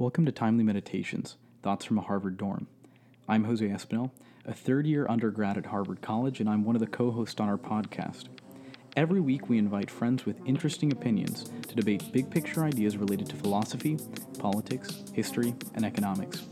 Welcome to Timely Meditations Thoughts from a Harvard Dorm. I'm Jose Espinel, a third year undergrad at Harvard College, and I'm one of the co hosts on our podcast. Every week, we invite friends with interesting opinions to debate big picture ideas related to philosophy, politics, history, and economics.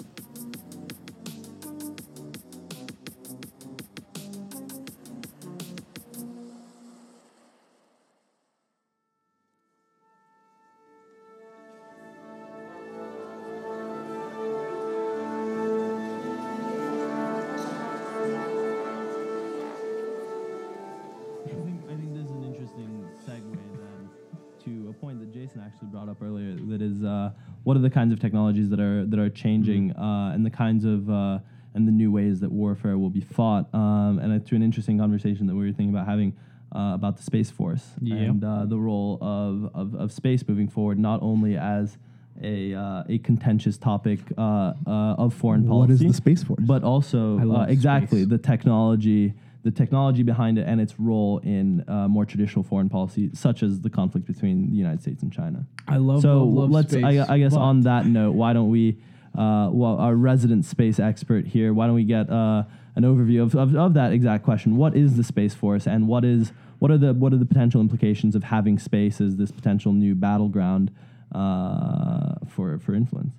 The kinds of technologies that are that are changing, uh, and the kinds of uh, and the new ways that warfare will be fought. Um, and it's an interesting conversation that we were thinking about having. Uh, about the space force Yeah. and uh, the role of, of, of space moving forward, not only as a uh, a contentious topic uh, uh, of foreign policy, is the Space Force? but also uh, exactly space. the technology the technology behind it and its role in uh, more traditional foreign policy such as the conflict between the united states and china. I love so love, love let's space, I, I guess on that note why don't we uh, well our resident space expert here why don't we get uh, an overview of, of, of that exact question. What is the space force and what is what are the what are the potential implications of having space as this potential new battleground uh, for for influence?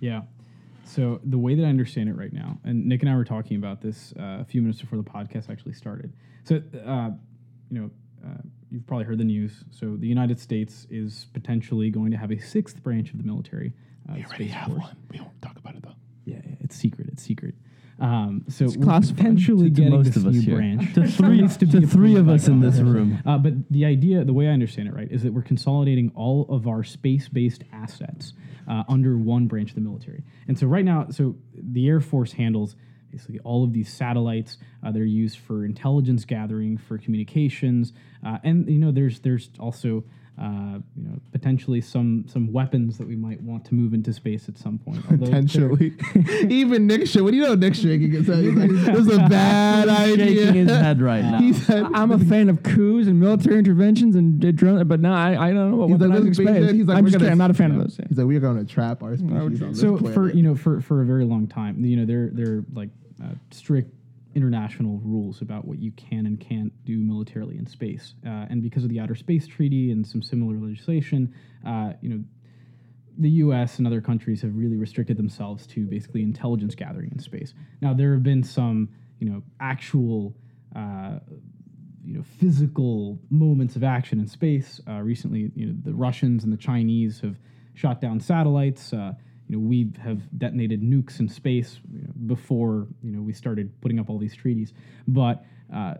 Yeah. So the way that I understand it right now, and Nick and I were talking about this uh, a few minutes before the podcast actually started. So, uh, you know, uh, you've probably heard the news. So the United States is potentially going to have a sixth branch of the military. Uh, we already have one. We won't talk about it though. Yeah, yeah, it's secret. It's secret. Um, so It's we're potentially to, to getting most this of us new here branch. to three to to three of us in this room Uh, but the idea, the way I understand it, right, is that we're consolidating all of our space-based assets uh, under one branch of the military. And so right now, so the Air Force handles basically all of these satellites. Uh, they're used for intelligence gathering, for communications, uh, and you know, there's there's also uh, you know potentially some some weapons that we might want to move into space at some point. Although Potentially. Even Nick should. What do you know? Nick shaking his head. He's like, this is a bad idea. shaking his head right now He said, I'm a fan of coups and military interventions and drone, but no, I, I don't know what He's like, weaponizing this is space. big, he's like, I'm just kidding. I'm not a fan Yeah. of those. He's like, we're going to trap our species on this so planet. for you know for for a very long time you know they're they're like uh, strict international rules about what you can and can't do militarily in space uh, and because of the outer space treaty and some similar legislation uh, you know the U.S. and other countries have really restricted themselves to basically intelligence gathering in space. Now there have been some, you know, actual, uh, you know, physical moments of action in space. Uh, recently, you know, the Russians and the Chinese have shot down satellites. You know, we have detonated nukes in space before you know we started putting up all these treaties. But uh,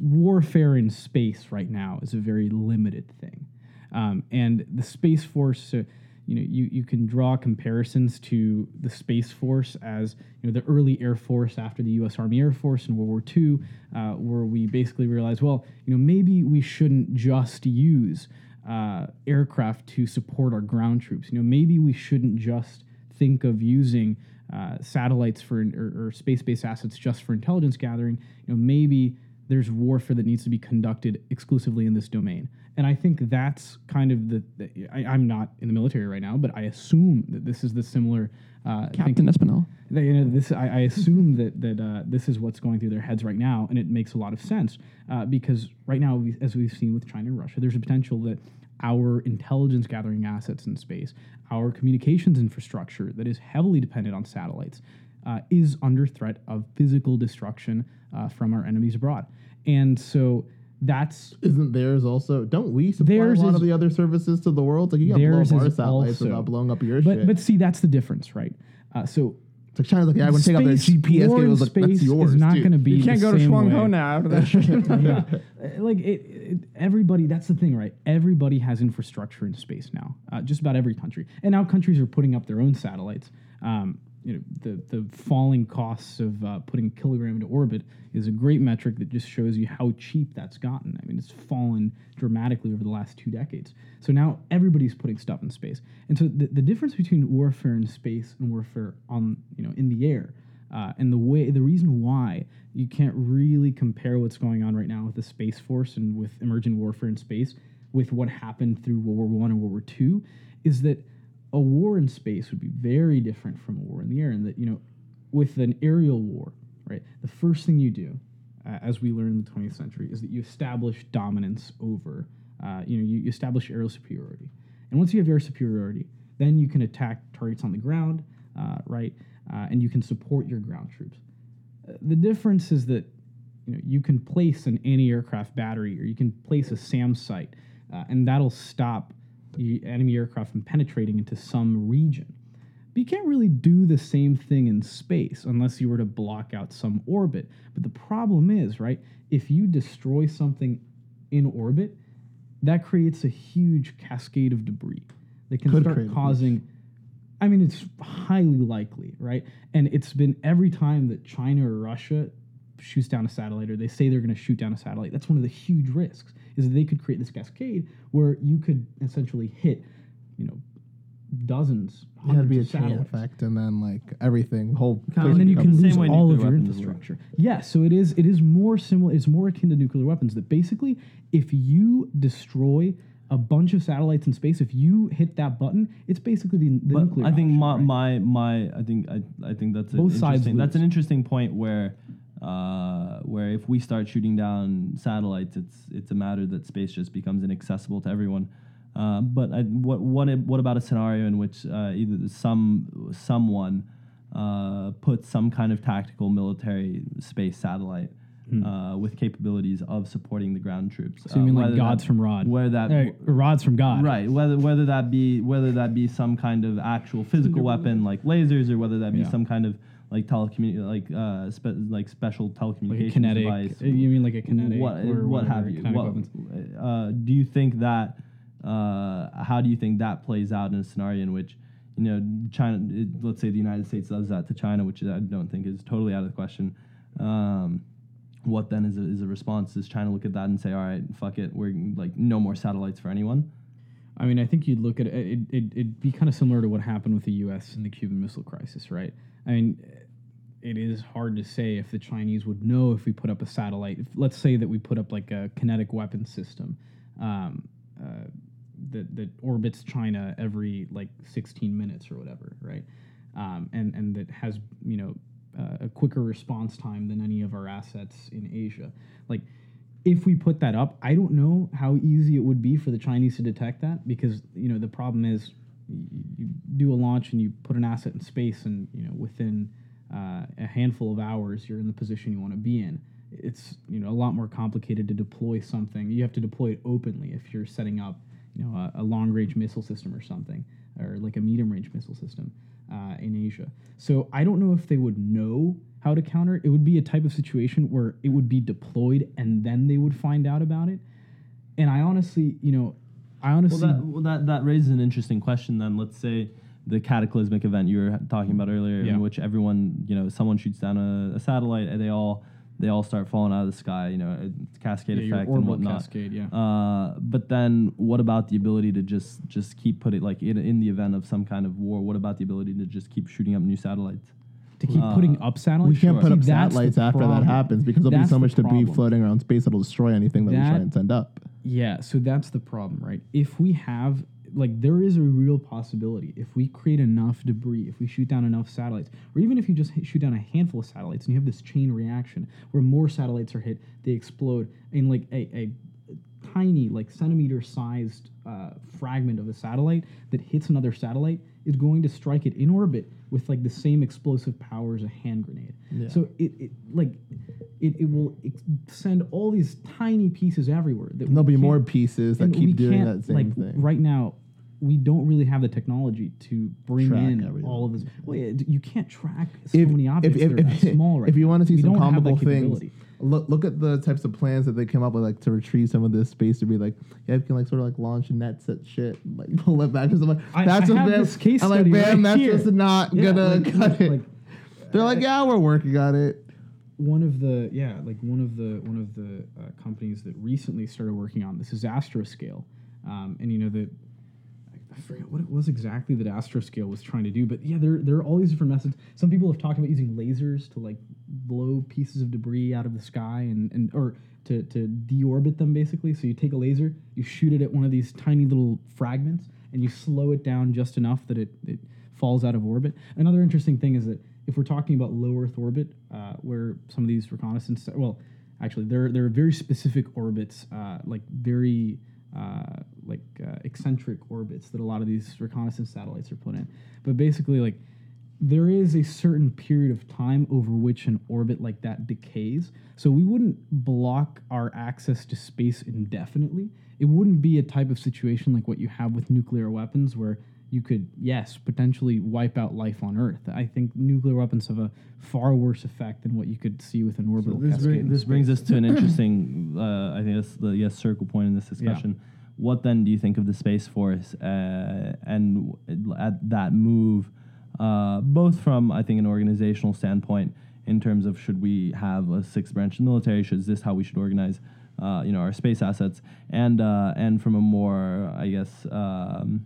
warfare in space right now is a very limited thing. Um, and the Space Force, uh, you know, you, you can draw comparisons to the Space Force as you know the early Air Force after the U.S. Army Air Force in World War II, uh, where we basically realized, well, you know, maybe we shouldn't just use uh, aircraft to support our ground troops. You know, maybe we shouldn't just think of using uh, satellites for or, or space-based assets just for intelligence gathering. You know, maybe there's warfare that needs to be conducted exclusively in this domain. And I think that's kind of the. the I, I'm not in the military right now, but I assume that this is the similar. Uh, Captain Espinel. that, you know, this I, I assume that that uh, this is what's going through their heads right now, and it makes a lot of sense uh, because right now, we, as we've seen with China and Russia, there's a potential that our intelligence gathering assets in space, our communications infrastructure that is heavily dependent on satellites, uh, is under threat of physical destruction uh, from our enemies abroad, and so that's Isn't theirs also? Don't we supply a lot is- of the other services to the world? Like you got to blow up our satellites also- without blowing up your but shit. but see that's the difference, right? Uh, so it's like China's like, yeah, I want to take out their GPS. war It in was like, that's space yours. is not going to be. You can't the go to same Shuang. Ho now after that shit. yeah. Uh, like it, it, everybody that's the thing right everybody has infrastructure in space now uh, just about every country and now countries are putting up their own satellites um, you know the the falling costs of uh, putting a kilogram into orbit is a great metric that just shows you how cheap that's gotten. I mean it's fallen dramatically over the last two decades. So now everybody's putting stuff in space. And so the, the difference between warfare in space and warfare on you know in the air uh, and the way the reason why you can't really compare what's going on right now with the space force and with emergent warfare in space with what happened through World War One and World War Two is that a war in space would be very different from a war in the air, and that you know, with an aerial war, right? The first thing you do, uh, as we learned in the 20th century, is that you establish dominance over, uh, you know, you, you establish aerial superiority, and once you have air superiority, then you can attack targets on the ground, uh, right? Uh, and you can support your ground troops. Uh, the difference is that you know you can place an anti-aircraft battery or you can place a SAM site, uh, and that'll stop enemy aircraft from penetrating into some region. But you can't really do the same thing in space unless you were to block out some orbit. But the problem is, right, if you destroy something in orbit, that creates a huge cascade of debris that can Could start causing. I mean, it's highly likely, right? And it's been every time that China or Russia shoots down a satellite or they say they're going to shoot down a satellite, that's one of the huge risks is that they could create this cascade where you could essentially hit, you know, dozens, It had to be a chain effect, and then like everything, whole. Kinda and then you can lose way all of your infrastructure. Yeah, so it is. It is more similar. It's more akin to nuclear weapons. That basically, if you destroy a bunch of satellites in space, if you hit that button, it's basically the, the But nuclear. I think option, my, right? my my I think I, I think that's Both an sides interesting, that's an interesting point where uh, where if we start shooting down satellites, it's it's a matter that space just becomes inaccessible to everyone. Uh, but I, what what what about a scenario in which uh, either some someone uh, puts some kind of tactical military space satellite uh, with capabilities of supporting the ground troops? Hmm. So you uh, mean like gods that- from Rod? Where that Hey, rods from God. Right. Whether whether that be whether that be some kind of actual physical weapon like lasers, or whether that be Yeah. some kind of like telecommu like uh spe- like special Like telecommunications a kinetic. device. uh, You mean like a kinetic? what or what have you? What, uh, do you think that? Uh, how do you think that plays out in a scenario in which you know China? It, let's say the United States does that to China, which I don't think is totally out of the question. Um, what then is a, is a response? Does China look at that and say, "All right, fuck it, we're like no more satellites for anyone"? I mean, I think you'd look at it. it it it'd be kind of similar to what happened with the U.S. in the Cuban Missile Crisis, right? I mean, it is hard to say if the Chinese would know if we put up a satellite. If, let's say that we put up like a kinetic weapon system um, uh, that that orbits China every like 16 minutes or whatever, right? Um, and and that has you know uh, a quicker response time than any of our assets in Asia, like if we put that up, I don't know how easy it would be for the Chinese to detect that because you know the problem is you do a launch and you put an asset in space and you know within uh, a handful of hours you're in the position you want to be in. It's you know a lot more complicated to deploy something. You have to deploy it openly if you're setting up you know a, a long range missile system or something or like a medium range missile system uh, in Asia. So I don't know if they would know how to counter it. It would be a type of situation where it would be deployed and then they would find out about it. And I honestly, you know, I honestly, Well, that, well, that that raises an interesting question. Then let's say the cataclysmic event you were talking about earlier, Yeah. in which everyone, you know, someone shoots down a, a satellite and they all they all start falling out of the sky. You know, it's cascade yeah, your effect and orbital whatnot. cascade, yeah. Uh, but then, what about the ability to just just keep putting like in, in the event of some kind of war? What about the ability to just keep shooting up new satellites? to keep uh, putting up satellites. We can't See, put up that's the satellites after that happens because there'll be so much debris floating around space that'll destroy anything that, we try and send up. Yeah, so that's the problem, right? If we have like there is a real possibility if we create enough debris, if we shoot down enough satellites, or even if you just shoot down a handful of satellites and you have this chain reaction where more satellites are hit, they explode in like a, a tiny, like centimeter sized uh, fragment of a satellite that hits another satellite is going to strike it in orbit with like the same explosive power as a hand grenade. yeah. So it, it like it, it will ex- send all these tiny pieces everywhere. That And there'll be more pieces that keep doing that same like, thing. Right now, we don't really have the technology to bring Track in everything. all of this. Well, yeah, you can't track so if, many objects if, that if, are small right if you want to see We some don't have that comical things, look look at the types of plans that they came up with, like to retrieve some of this space to be like, yeah, you can like sort of like launch nets at shit, like pull it back or something. I- that's I what have this case I'm like, man, right that's here." just not Yeah, gonna like- cut it. like, They're like, yeah, we're working on it. one of the yeah like one of the one of the uh, companies that recently started working on this is astroscale um, and you know that I forget what it was exactly that astroscale was trying to do but yeah there, there are all these different methods some people have talked about using lasers to like blow pieces of debris out of the sky and, and or to, to deorbit them basically so you take a laser you shoot it at one of these tiny little fragments and you slow it down just enough that it, it falls out of orbit. Another interesting thing is that if we're talking about low Earth orbit, uh, where some of these reconnaissance, well, actually, there there are very specific orbits, uh, like very uh, like uh, eccentric orbits that a lot of these reconnaissance satellites are put in. But basically, like there is a certain period of time over which an orbit like that decays. So we wouldn't block our access to space indefinitely. It wouldn't be a type of situation like what you have with nuclear weapons where you could, yes, potentially wipe out life on Earth. I think nuclear weapons have a far worse effect than what you could see with an orbital this, cascade. bring, this brings us to an interesting, uh, I think that's the yes circle point in this discussion. What then do you think of the Space Force uh, and at that move, uh, both from I think an organizational standpoint in terms of should we have a sixth branch of the military? Should is this how we should organize, uh, you know, our space assets? And uh, and from a more I guess um,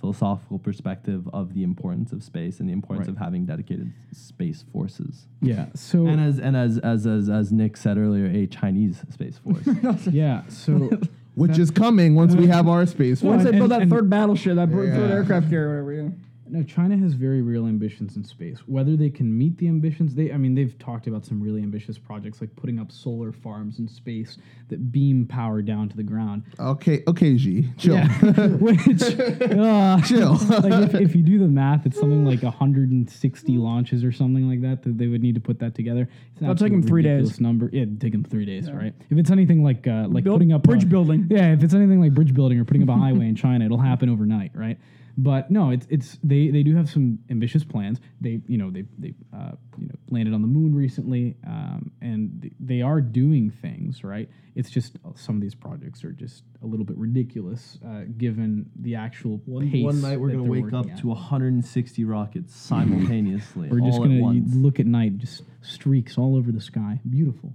philosophical perspective of the importance of space and the importance Right. of having dedicated space forces. yeah. So And as and as as as as Nick said earlier, a Chinese space force. yeah. So Which is coming once we have our space. Once they build that third battleship, that third Yeah. aircraft carrier, whatever. Yeah. No, China has very real ambitions in space. Whether they can meet the ambitions, they I mean they've talked about some really ambitious projects like putting up solar farms in space that beam power down to the ground. Okay, okay, G, chill. Which uh, Chill. like if, if you do the math, it's something like 160 launches or something like that that they would need to put that together. It's an That'll take them three days. Number, yeah, it'd take them three days, right? If it's anything like uh, like Build- putting up bridge a- building. yeah, if it's anything like bridge building or putting up a highway in China, it'll happen overnight, right? But no, it's it's they they do have some ambitious plans. They you know they they uh, you know landed on the moon recently, um, and th- they are doing things right. It's just uh, some of these projects are just a little bit ridiculous uh, given the actual One, pace. one night we're gonna wake up at. to 160 rockets simultaneously. We're just gonna at you once. look at night, just streaks all over the sky. Beautiful.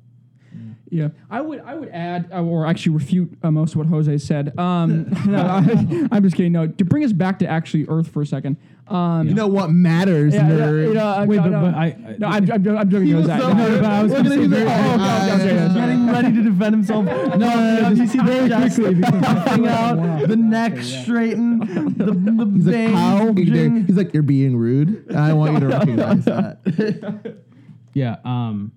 Yeah, I would I would add uh, or actually refute uh, most of what Jose said. Um, no, I, I'm just kidding. No, to bring us back to actually Earth for a second. Um, You know what matters, yeah, yeah, nerd. you know, uh, Wait, no, but- no, but I- I- no, I'm, I'm, I'm joking. He was so No, no, but I was gonna say very- oh, sorry. Getting ready to defend himself. No, no, you see Very quickly, puffing out, the neck straightened, the, the He's like, veins how? He's like, you're being rude. I want you to recognize that. Yeah. Um,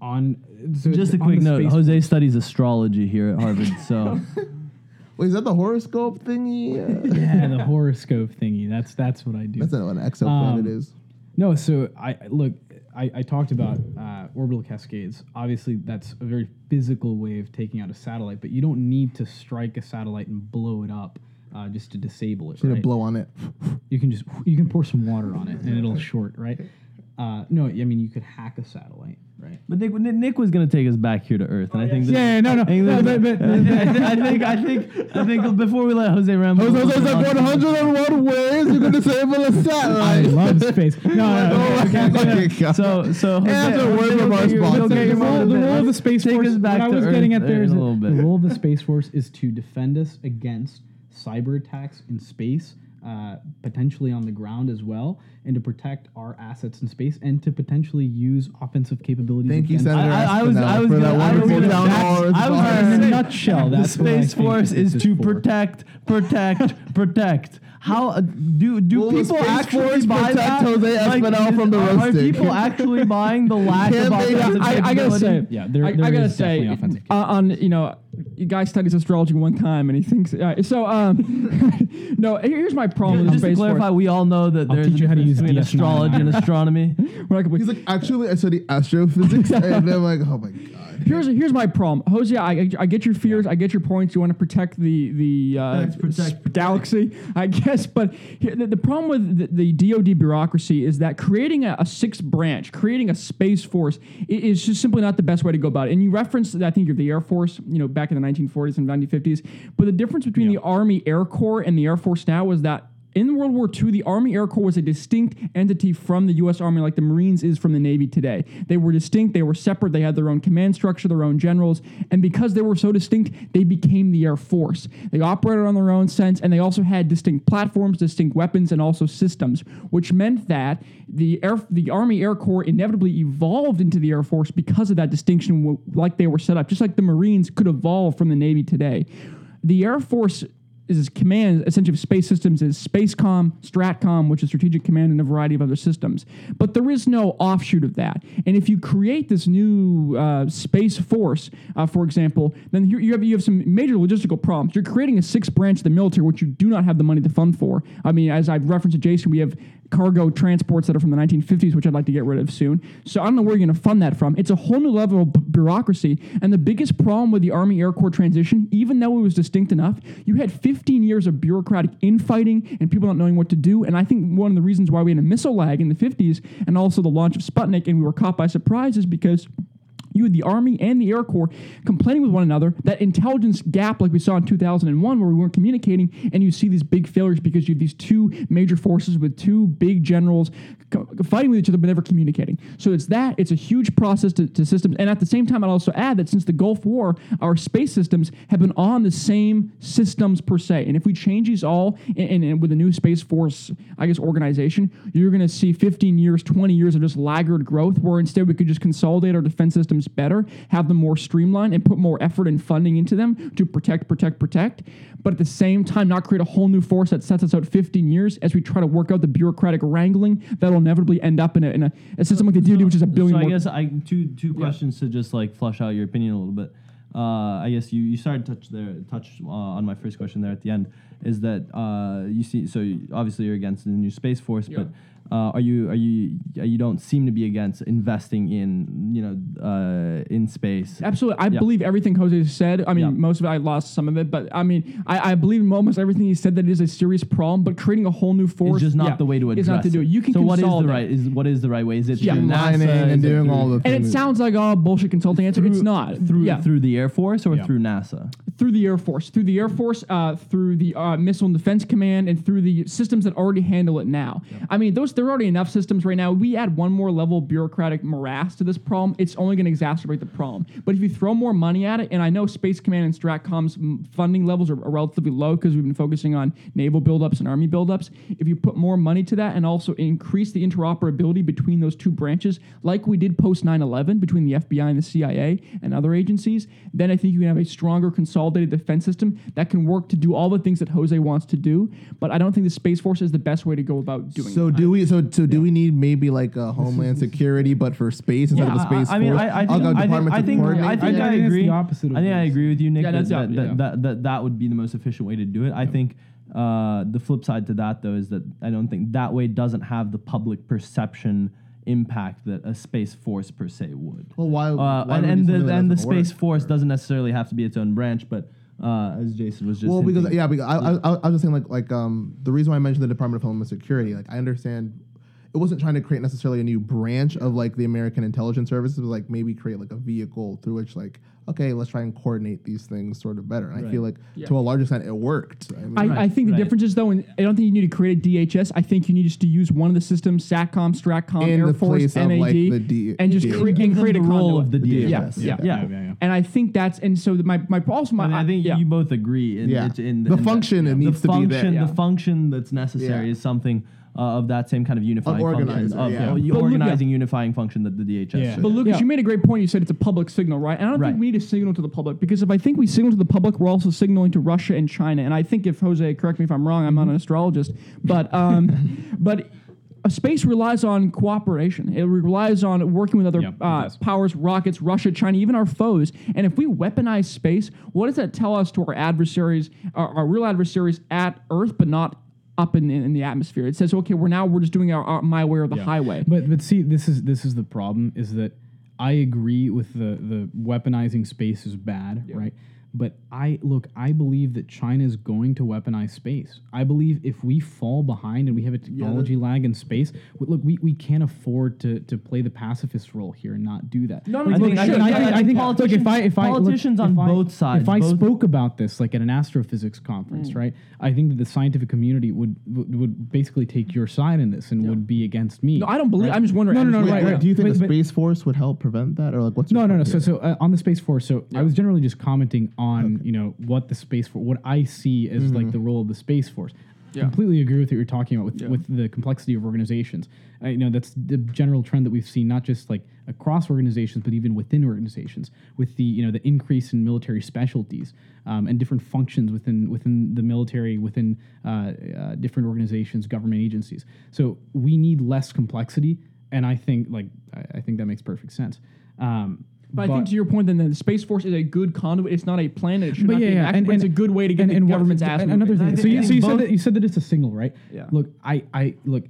on so Just a on quick the note: space Jose studies astrology here at Harvard, so Wait, is that the horoscope thingy? Uh, yeah, the horoscope thingy. That's that's what I do. that's not what an exoplanet Um, is. no, so I I- look. I, I talked about uh, orbital cascades. Obviously, that's a very physical way of taking out a satellite, but you don't need to strike a satellite and blow it up uh, just to disable it. Just need to blow on it. You can just you can pour some water on it and it'll short. Right? Uh, no, I mean you could hack a satellite. Right? But Nick, Nick Nick was gonna take us back here to Earth, and oh, I think. that- Yeah, yeah, no, no, I think, no, but- but- I think I think I think before we let Jose ramble. Jose, Jose's like 101 ways you're going to disable a I satellite. I love space. No, no, no, okay, okay, okay. Okay, So so Jose, That's a Jose, word from our sponsor. you'll the your role, moment the in. role of the space Take force. us back what I was Earth getting at there is a little bit. the role of the space force is to defend us against cyber attacks in space, uh, potentially on the ground as well, and to protect our assets in space, and to potentially use offensive capabilities. Thank you, Senator I- I- I was- I was for gonna- I was wonderful gonna- down that's- I was response. gonna in a nutshell, the that's what I space force is is to for. protect, protect, protect. How uh, do do Will people Space actually Force buy protect that? Jose Espinel from the are, are people actually buying the lack of they- offensive I, I gotta say. Yeah, there- I, there I gotta is say, definitely offensive uh, on you know, you guy studies astrology one time and he thinks uh, so. Um, no, here's my problem with Just to clarify, Force. we all know that I'll there's a teach you how to use between astrology and astronomy. We're not gonna- He's like, actually, I study astrophysics. and I'm like, oh my God. Here's here's my problem, Jose. I, I get your fears. I get your points. You want to protect the the uh, Protect, protect, s- galaxy, I guess. But here, the, the problem with the, the DoD bureaucracy is that creating a, a sixth branch, creating a space force, i- is just simply not the best way to go about it. And you referenced, I think, of the Air Force, you know, back in the 1940s and 1950s. But the difference between the Army Air Corps and the Air Force now was that in World War II, the Army Air Corps was a distinct entity from the U.S. Army, like the Marines is from the Navy today. They were distinct, they were separate, they had their own command structure, their own generals, and because they were so distinct, they became the Air Force. They operated on their own sense, and they also had distinct platforms, distinct weapons, and also systems, which meant that the Air, the Army Air Corps inevitably evolved into the Air Force because of that distinction, like they were set up, just like the Marines could evolve from the Navy today. The Air Force is command essentially space systems is Spacecom, Stratcom, which is strategic command, and a variety of other systems. But there is no offshoot of that. And if you create this new uh, space force, uh, for example, then you, have you have some major logistical problems. You're creating a sixth branch of the military, which you do not have the money to fund for. I mean, as I've referenced to Jason, we have cargo transports that are from the 1950s, which I'd like to get rid of soon. So I don't know where you're going to fund that from. It's a whole new level of b- bureaucracy. And the biggest problem with the Army Air Corps transition, even though it was distinct enough, you had 15 years of bureaucratic infighting and people not knowing what to do. And I think one of the reasons why we had a missile lag in the 50s and also the launch of Sputnik and we were caught by surprise is because you the Army and the Air Corps complaining with one another, that intelligence gap like we saw in 2001 where we weren't communicating, and you see these big failures because you have these two major forces with two big generals co- fighting with each other but never communicating. So it's that, it's a huge process to, to systems. And at the same time, I'd also add that since the Gulf War, our space systems have been on the same systems per se. And if we change these all and, and, and with a new Space Force, I guess, organization, you're going to see 15 years, 20 years of just laggard growth where instead we could just consolidate our defense systems better, have them more streamlined, and put more effort and funding into them to protect, protect, protect. But at the same time, not create a whole new force that sets us out 15 years as we try to work out the bureaucratic wrangling that'll inevitably end up in a, in a, a system like the DoD, which is a billion So I more. guess I two two questions to just like flush out your opinion a little bit. Uh, I guess you, you started to touch there touch uh, on my first question there at the end is that uh, you see so you, obviously you're against the new space force, but uh, are you are you you don't seem to be against investing in you know uh, in space? Absolutely. I Yeah. believe everything Jose said. I mean, Yeah. most of it, I lost some of it, but I mean, I, I believe in almost everything he said that it is a serious problem, but creating a whole new force is just not yeah, the way to address It's not to do it. You can so what is the consolidate. right is what is the right way? Is it Yeah. through NASA? Streamlining Is and it doing through- all the And it sounds like oh bullshit consulting answer. it's not. through yeah. through the Air Force or Yeah. through NASA? through the Air Force, through the Air Force, uh, through the uh, Missile and Defense Command, and through the systems that already handle it now. I mean, those there are already enough systems right now. We add one more level of bureaucratic morass to this problem, it's only going to exacerbate the problem. But if you throw more money at it, and I know Space Command and Stratcom's funding levels are, are relatively low because we've been focusing on naval buildups and army buildups. If you put more money to that and also increase the interoperability between those two branches, like we did post 9/11 between the FBI and the CIA and other agencies, then I think you can have a stronger consolidated defense system that can work to do all the things that Jose wants to do. But I don't think the Space Force is the best way to go about doing So that. do we? So so do we need maybe like a Homeland Security, but for space instead of the I- space I, mean, force? I, I I'll think, go I think, department I to think, coordinate I think Yeah, I I think it's agree. the opposite of I think I this. agree with you, Nick. Yeah, that, that's that, up- that, yeah. that, that, that would be the most efficient way to do it. I think uh, the flip side to that, though, is that I don't think that way doesn't have the public perception impact that a space force per se would. Well, why? Uh, why and would we and do the, that and the doesn't space work? force doesn't necessarily have to be its own branch, but uh, as Jason was just well, because yeah, because I, I, I, I was just saying like like um the reason why I mentioned the Department of Homeland Security, like I understand it wasn't trying to create necessarily a new branch of like the American intelligence services, but like maybe create like a vehicle through which like okay, let's try and coordinate these things sort of better. And I feel like to a large extent it worked. I mean, I, I think the right. difference is though, and I don't think you need to create a DHS. I think you need just to use one of the systems, SATCOM, STRATCOM, In Air the Force, place of, MAD, like, the D- and just D- cre- and create a the role of the Yeah, DHS. yeah, Yeah. yeah, yeah. And I think that's and so my my also my And I think yeah. you both agree. In, Yeah. it's in The in function, it the needs to be there. function, Yeah. The function that's necessary Yeah. is something uh, of that same kind of unifying function organizer, of yeah. But look- organizing, unifying function that the DHS. Yeah. should. But Luccas, Yeah. you made a great point. You said it's a public signal, right? And I don't Right. think we need to signal to the public because if I think we signal to the public, we're also signaling to Russia and China. And I think if Jose, correct me if I'm wrong, I'm not an astrologist, but um, but a space relies on cooperation. It relies on working with other Yeah, it uh, does. powers, rockets, Russia, China, even our foes. And if we weaponize space, what does that tell us to our adversaries, our, our real adversaries at Earth, but not up in, in, the atmosphere? It says, okay, we're now we're just doing our, our my way or the Yeah. highway. But but see, this is this is the problem is that I agree with the the weaponizing space is bad, right? But I look, I believe that China is going to weaponize space. I believe if we fall behind and we have a technology lag in space, w- look, we, we can't afford to to play the pacifist role here and not do that. No, no, I think- I think- I think look, if I if I look, politicians on if I- both sides, if I spoke about this like at an astrophysics conference, Mm. right? I think that the scientific community would would, would basically take your side in this and would be against me. no, I don't believe. I'm just wondering. No, no, no, right, right. Do you think But- the space force would help prevent that, or like what's No, no, no. point So, so uh, on the space force. So I was generally just commenting on you know what the space force, what I see as Mm-hmm. like the role of the space force. Yeah. completely agree with what you're talking about with, Yeah. with the complexity of organizations. I, you know, that's the general trend that we've seen, not just like across organizations, but even within organizations, with the you know the increase in military specialties um, and different functions within within the military, within uh, uh, different organizations, government agencies. So we need less complexity, and I think like I, I think that makes perfect sense. Um, But, I think to your point, then the Space Force is a good conduit. It's not a planet. It should but not yeah, be yeah, enacted, but it's a good way to get the what- government's ass. and. Another thing. So you, so you said that you said that it's a signal, right? Yeah. Look, I, I look.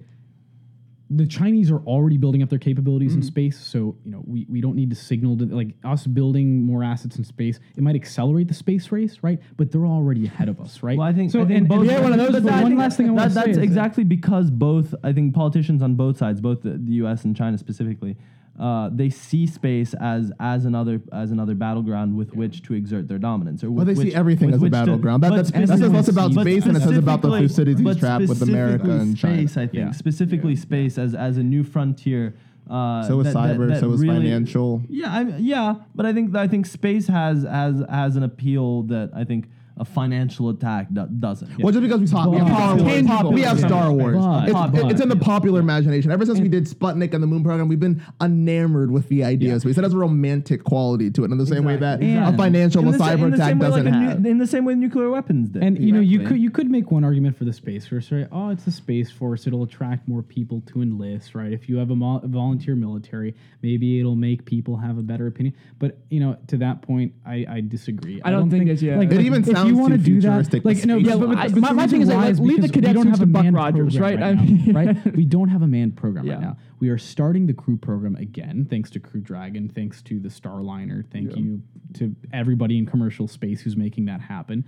The Chinese are already building up their capabilities Mm. in space, so you know we, we don't need to signal to like us building more assets in space. It might accelerate the space race, right? But they're already ahead of us, right? Well, I think so. I think and, both. yeah, one of those. but But one last thing I want to say that's is that- exactly because both I think politicians on both sides, both the, the U.S. and China specifically, uh, they see space as as another as another battleground with which to exert their dominance. Or Well, with they see everything as a which to- battleground. That- but that- that says less about space and it says about the specifically- Thucydides but trap with America and China. Space, I think Yeah. specifically space as as a new frontier. Uh, So is that- that- cyber. that so is really- financial. Yeah, I, yeah, but I think I think space has has has an appeal that I think a financial attack do, doesn't. Well, just because we saw we have But- Star Wars, Tangible. we have Star Wars. But- it's, but- it's in the popular imagination. Ever since we did Sputnik and the Moon program, we've been enamored with the ideas. We said it has a romantic quality to it, in the same way that And a financial in a the sa- cyber in the attack same way doesn't like a nu- have. in the same way nuclear weapons did. And you know, you Exactly. could you could make one argument for the space force, right? Oh, it's a space force; it'll attract more people to enlist, right? If you have a, mo- volunteer military, maybe it'll make people have a better opinion. But you know, to that point, I, I disagree. I don't think it's- yeah. Like, It like, even sounds you want to do that, like no, yeah, Yeah, but, but but I- the my- my thing is, like, leave the because we cadets don't to have a Buck Rogers, program right? I now, mean- right? We don't have a manned program Yeah. right now. We are starting the crew program again, thanks to Crew Dragon, thanks to the Starliner, thank you to everybody in commercial space who's making that happen.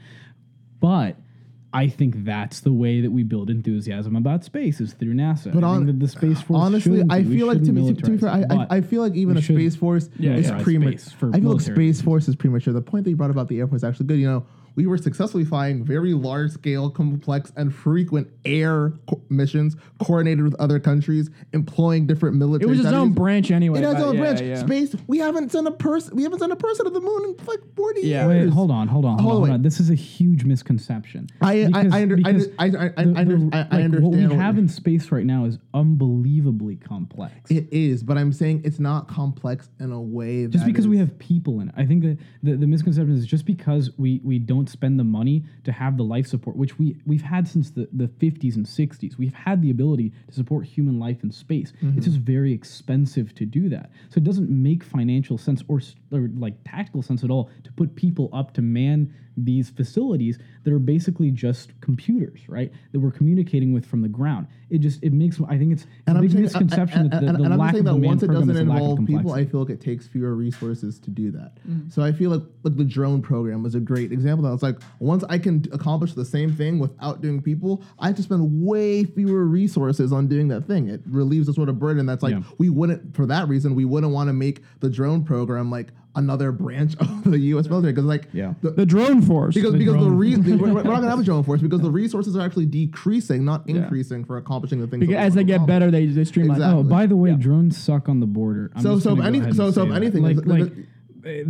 But I think that's the way that we build enthusiasm about space is through NASA. But on, think that the space force. honestly, I feel like to, shouldn't be- to be fair, I, I, I feel like even a should space force Yeah, is yeah, premature. I feel like military space force is premature. The point that you brought about the Air Force is actually good. You know, we were successfully flying very large scale, complex, and frequent air co- missions coordinated with other countries, employing different It military. was its own strategies. branch anyway. It has but its own yeah, branch. yeah. Space. We haven't sent a person. We haven't sent a person to the moon in like forty Yeah. years. Wait, hold on, hold on, hold, Hold on, hold on. on. This is a huge misconception. I- I- Because- I under- because under- I- I- I the- the- I- I like, What we what have in space right now is unbelievably complex. It is, but I'm saying it's not complex in a way. just that because we have people in it. I think that the, the misconception is just because we, we don't spend the money to have the life support, which we, we've had since the, the 50s and 60s. We've had the ability to support human life in space. Mm-hmm. It's just very expensive to do that. So it doesn't make financial sense or, or like tactical sense at all to put people up to man these facilities that are basically just computers, right? That we're communicating with from the ground. It just it makes I think it's And a big saying, uh, misconception and, that the, and, the and I'm lack saying of that once it doesn't is a lack of involve people. I feel like it takes fewer resources to do that. Mm-hmm. So I feel like like the drone program was a great example. That it's like once I can accomplish the same thing without doing people, I have to spend way fewer resources on doing that thing. It relieves a sort of burden that's like Yeah. we wouldn't for that reason we wouldn't want to make the drone program like another branch of the U.S. military because like Yeah. the, The drone force. because The because the drone- re- the- we're, we're not gonna have a drone force because the resources are actually decreasing, not increasing for accomplishing the things. because we as they get accomplish. better, they they streamline. Exactly. Oh, by the way, drones suck on the border. I'm So- just so gonna if go any- so- so say that. anything, like, is- like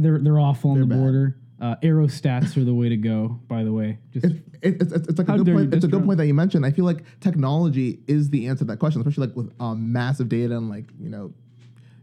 they're they're awful on They're the bad. border. Uh, aerostats are the way to go. By the way, just It's, it, it's, it's, it's like a good point. It's a good drone? point that you mentioned. I feel like technology is the answer to that question, especially like with um, massive data and like you know,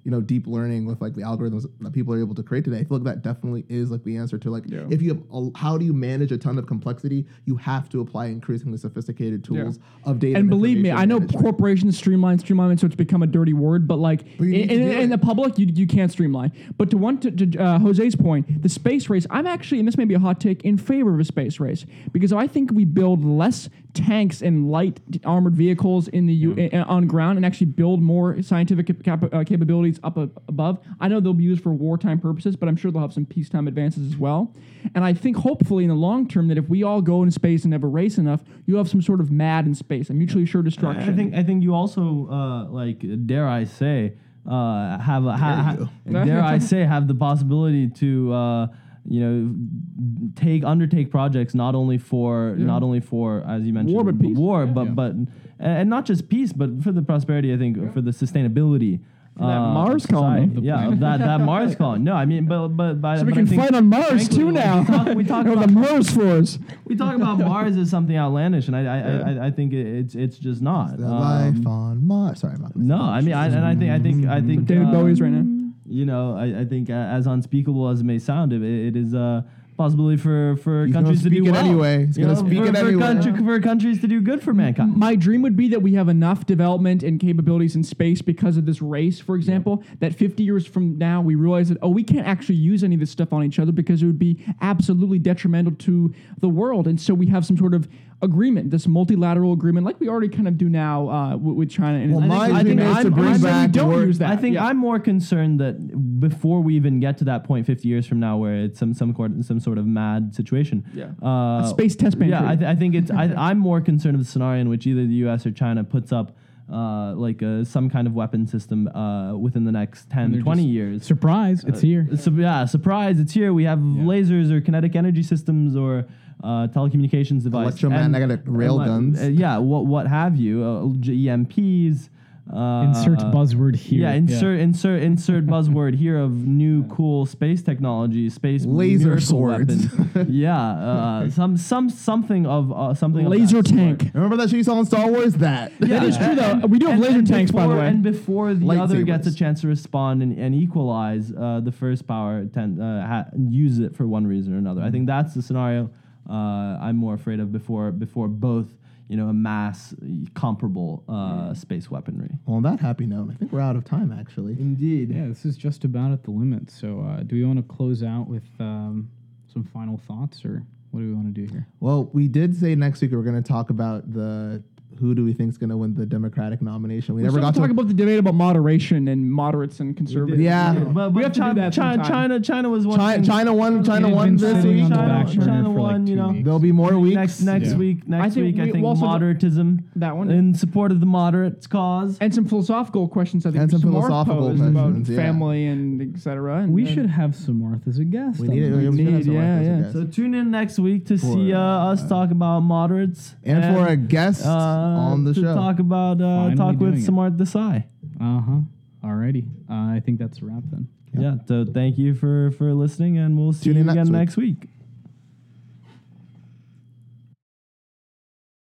you know, deep learning with like the algorithms that people are able to create today. I feel like that definitely is like the answer to like Yeah. if you have a, how do you manage a ton of complexity? You have to apply increasingly sophisticated tools of data. and believe me, I know management. corporations streamline, streamline, so it's become a dirty word. But like But in, in, in the public, you, you can't streamline. But to one to, to uh, Jose's point, the space race, I'm actually, and this may be a hot take, in favor of a space race because I think we build less tanks and light armored vehicles in the U, uh, on ground and actually build more scientific cap- cap- uh, capabilities up a- above. I know they'll be used for wartime purposes, but I'm sure they'll have some peacetime advances as well. And I think hopefully in the long term that if we all go into space and never race enough, you'll have some sort of mad in space, a mutually assured destruction. I think I think you also uh, like dare I say uh, have a ha, Dare ha- dare I say have the possibility to uh, you know, take undertake projects not only for not only for as you mentioned War, but peace. war, Yeah. but Yeah. but and not just peace, but for the prosperity. I think for the sustainability. that uh, Mars of colony. society. Of the yeah, that that Mars colony. No, I mean, but but, but So we but I can fight on Mars frankly, too we now. talk- we talk about- the Mars Force. we talk about Mars as something outlandish, and I I, I, I think it's it's just not. The Um, life on Mars. Sorry, I'm not no, I mean, I, and I think I think I think David uh, Bowie's right now. You know, I, I think uh, as unspeakable as it may sound, it, it is a possibility for for He's gonna countries to speak do it well. anyway. He's You gonna know, speak for, it for anyway. country- for countries to do good for mankind. My dream would be that we have enough development and capabilities in space because of this race, for example, that 50 years from now we realize that, oh, we can't actually use any of this stuff on each other because it would be absolutely detrimental to the world. And so we have some sort of agreement, this multilateral agreement, like we already kind of do now uh, with, with China. And Well, I my think, I think, I'm, I'm saying back we don't war- use that. I think Yeah. I'm more concerned that before we even get to that point, 50 years from now, where it's some some sort some sort of mad situation. Yeah. Uh, A space test ban Yeah, I, th- I think it's. I, I'm more concerned with the scenario in which either the U.S. or China puts up. Uh, like uh, some kind of weapon system uh, within the next 10, 20 just- years. Surprise! It's here. So, yeah, surprise! It's here. We have lasers or kinetic energy systems or uh, telecommunications devices, Electromagnetic rail uh, guns. yeah, what what have you? Uh, EMPs. Uh, Insert buzzword here. Yeah, insert insert insert buzzword here of new cool space technology, space Laser miracle swords. weapon. yeah, uh, some some something of uh, something. of laser that sort. tank. Remember that shit you saw in Star Wars? That. yeah, That is true, though. We do have And- laser and tanks, by the way. And before the other gets a chance to respond and, and equalize, uh, the first power ten, uh, ha- use it for one reason or another. I think that's the scenario uh, I'm more afraid of before before both you know amass comparable uh, space weaponry. Well, on that happy note, I think we're out of time actually. Indeed. Yeah, this is just about at the limit. So, uh, do we want to close out with um, some final thoughts, or what do we want to do here? Well, we did say next week we are going to talk about the who do we think is going to win the Democratic nomination. We, We never never got to talk about the debate about moderation and moderates and conservatives. Yeah. But, We but have to do that China. China, China was one. China, China won. China won this week. on China- China for like won, you know. weeks. There'll be more weeks. Next next Yeah. week, next I think week, I think we also- moderatism That one. in support of the moderates cause. and some philosophical questions I think And some Samar philosophical posed about yeah. family and etc. We and should have Samarth as a guest. We need it. We next- should have need, yeah, yeah. So tune in next week to see uh, us talk about moderates and, for a guest uh, on the to show. talk about uh, Finally talk with doing it. Samarth Desai. Uh huh. Alrighty. Uh, I think that's a wrap then. Yeah. So thank you for for listening, and we'll see Tune you in again next week. next week.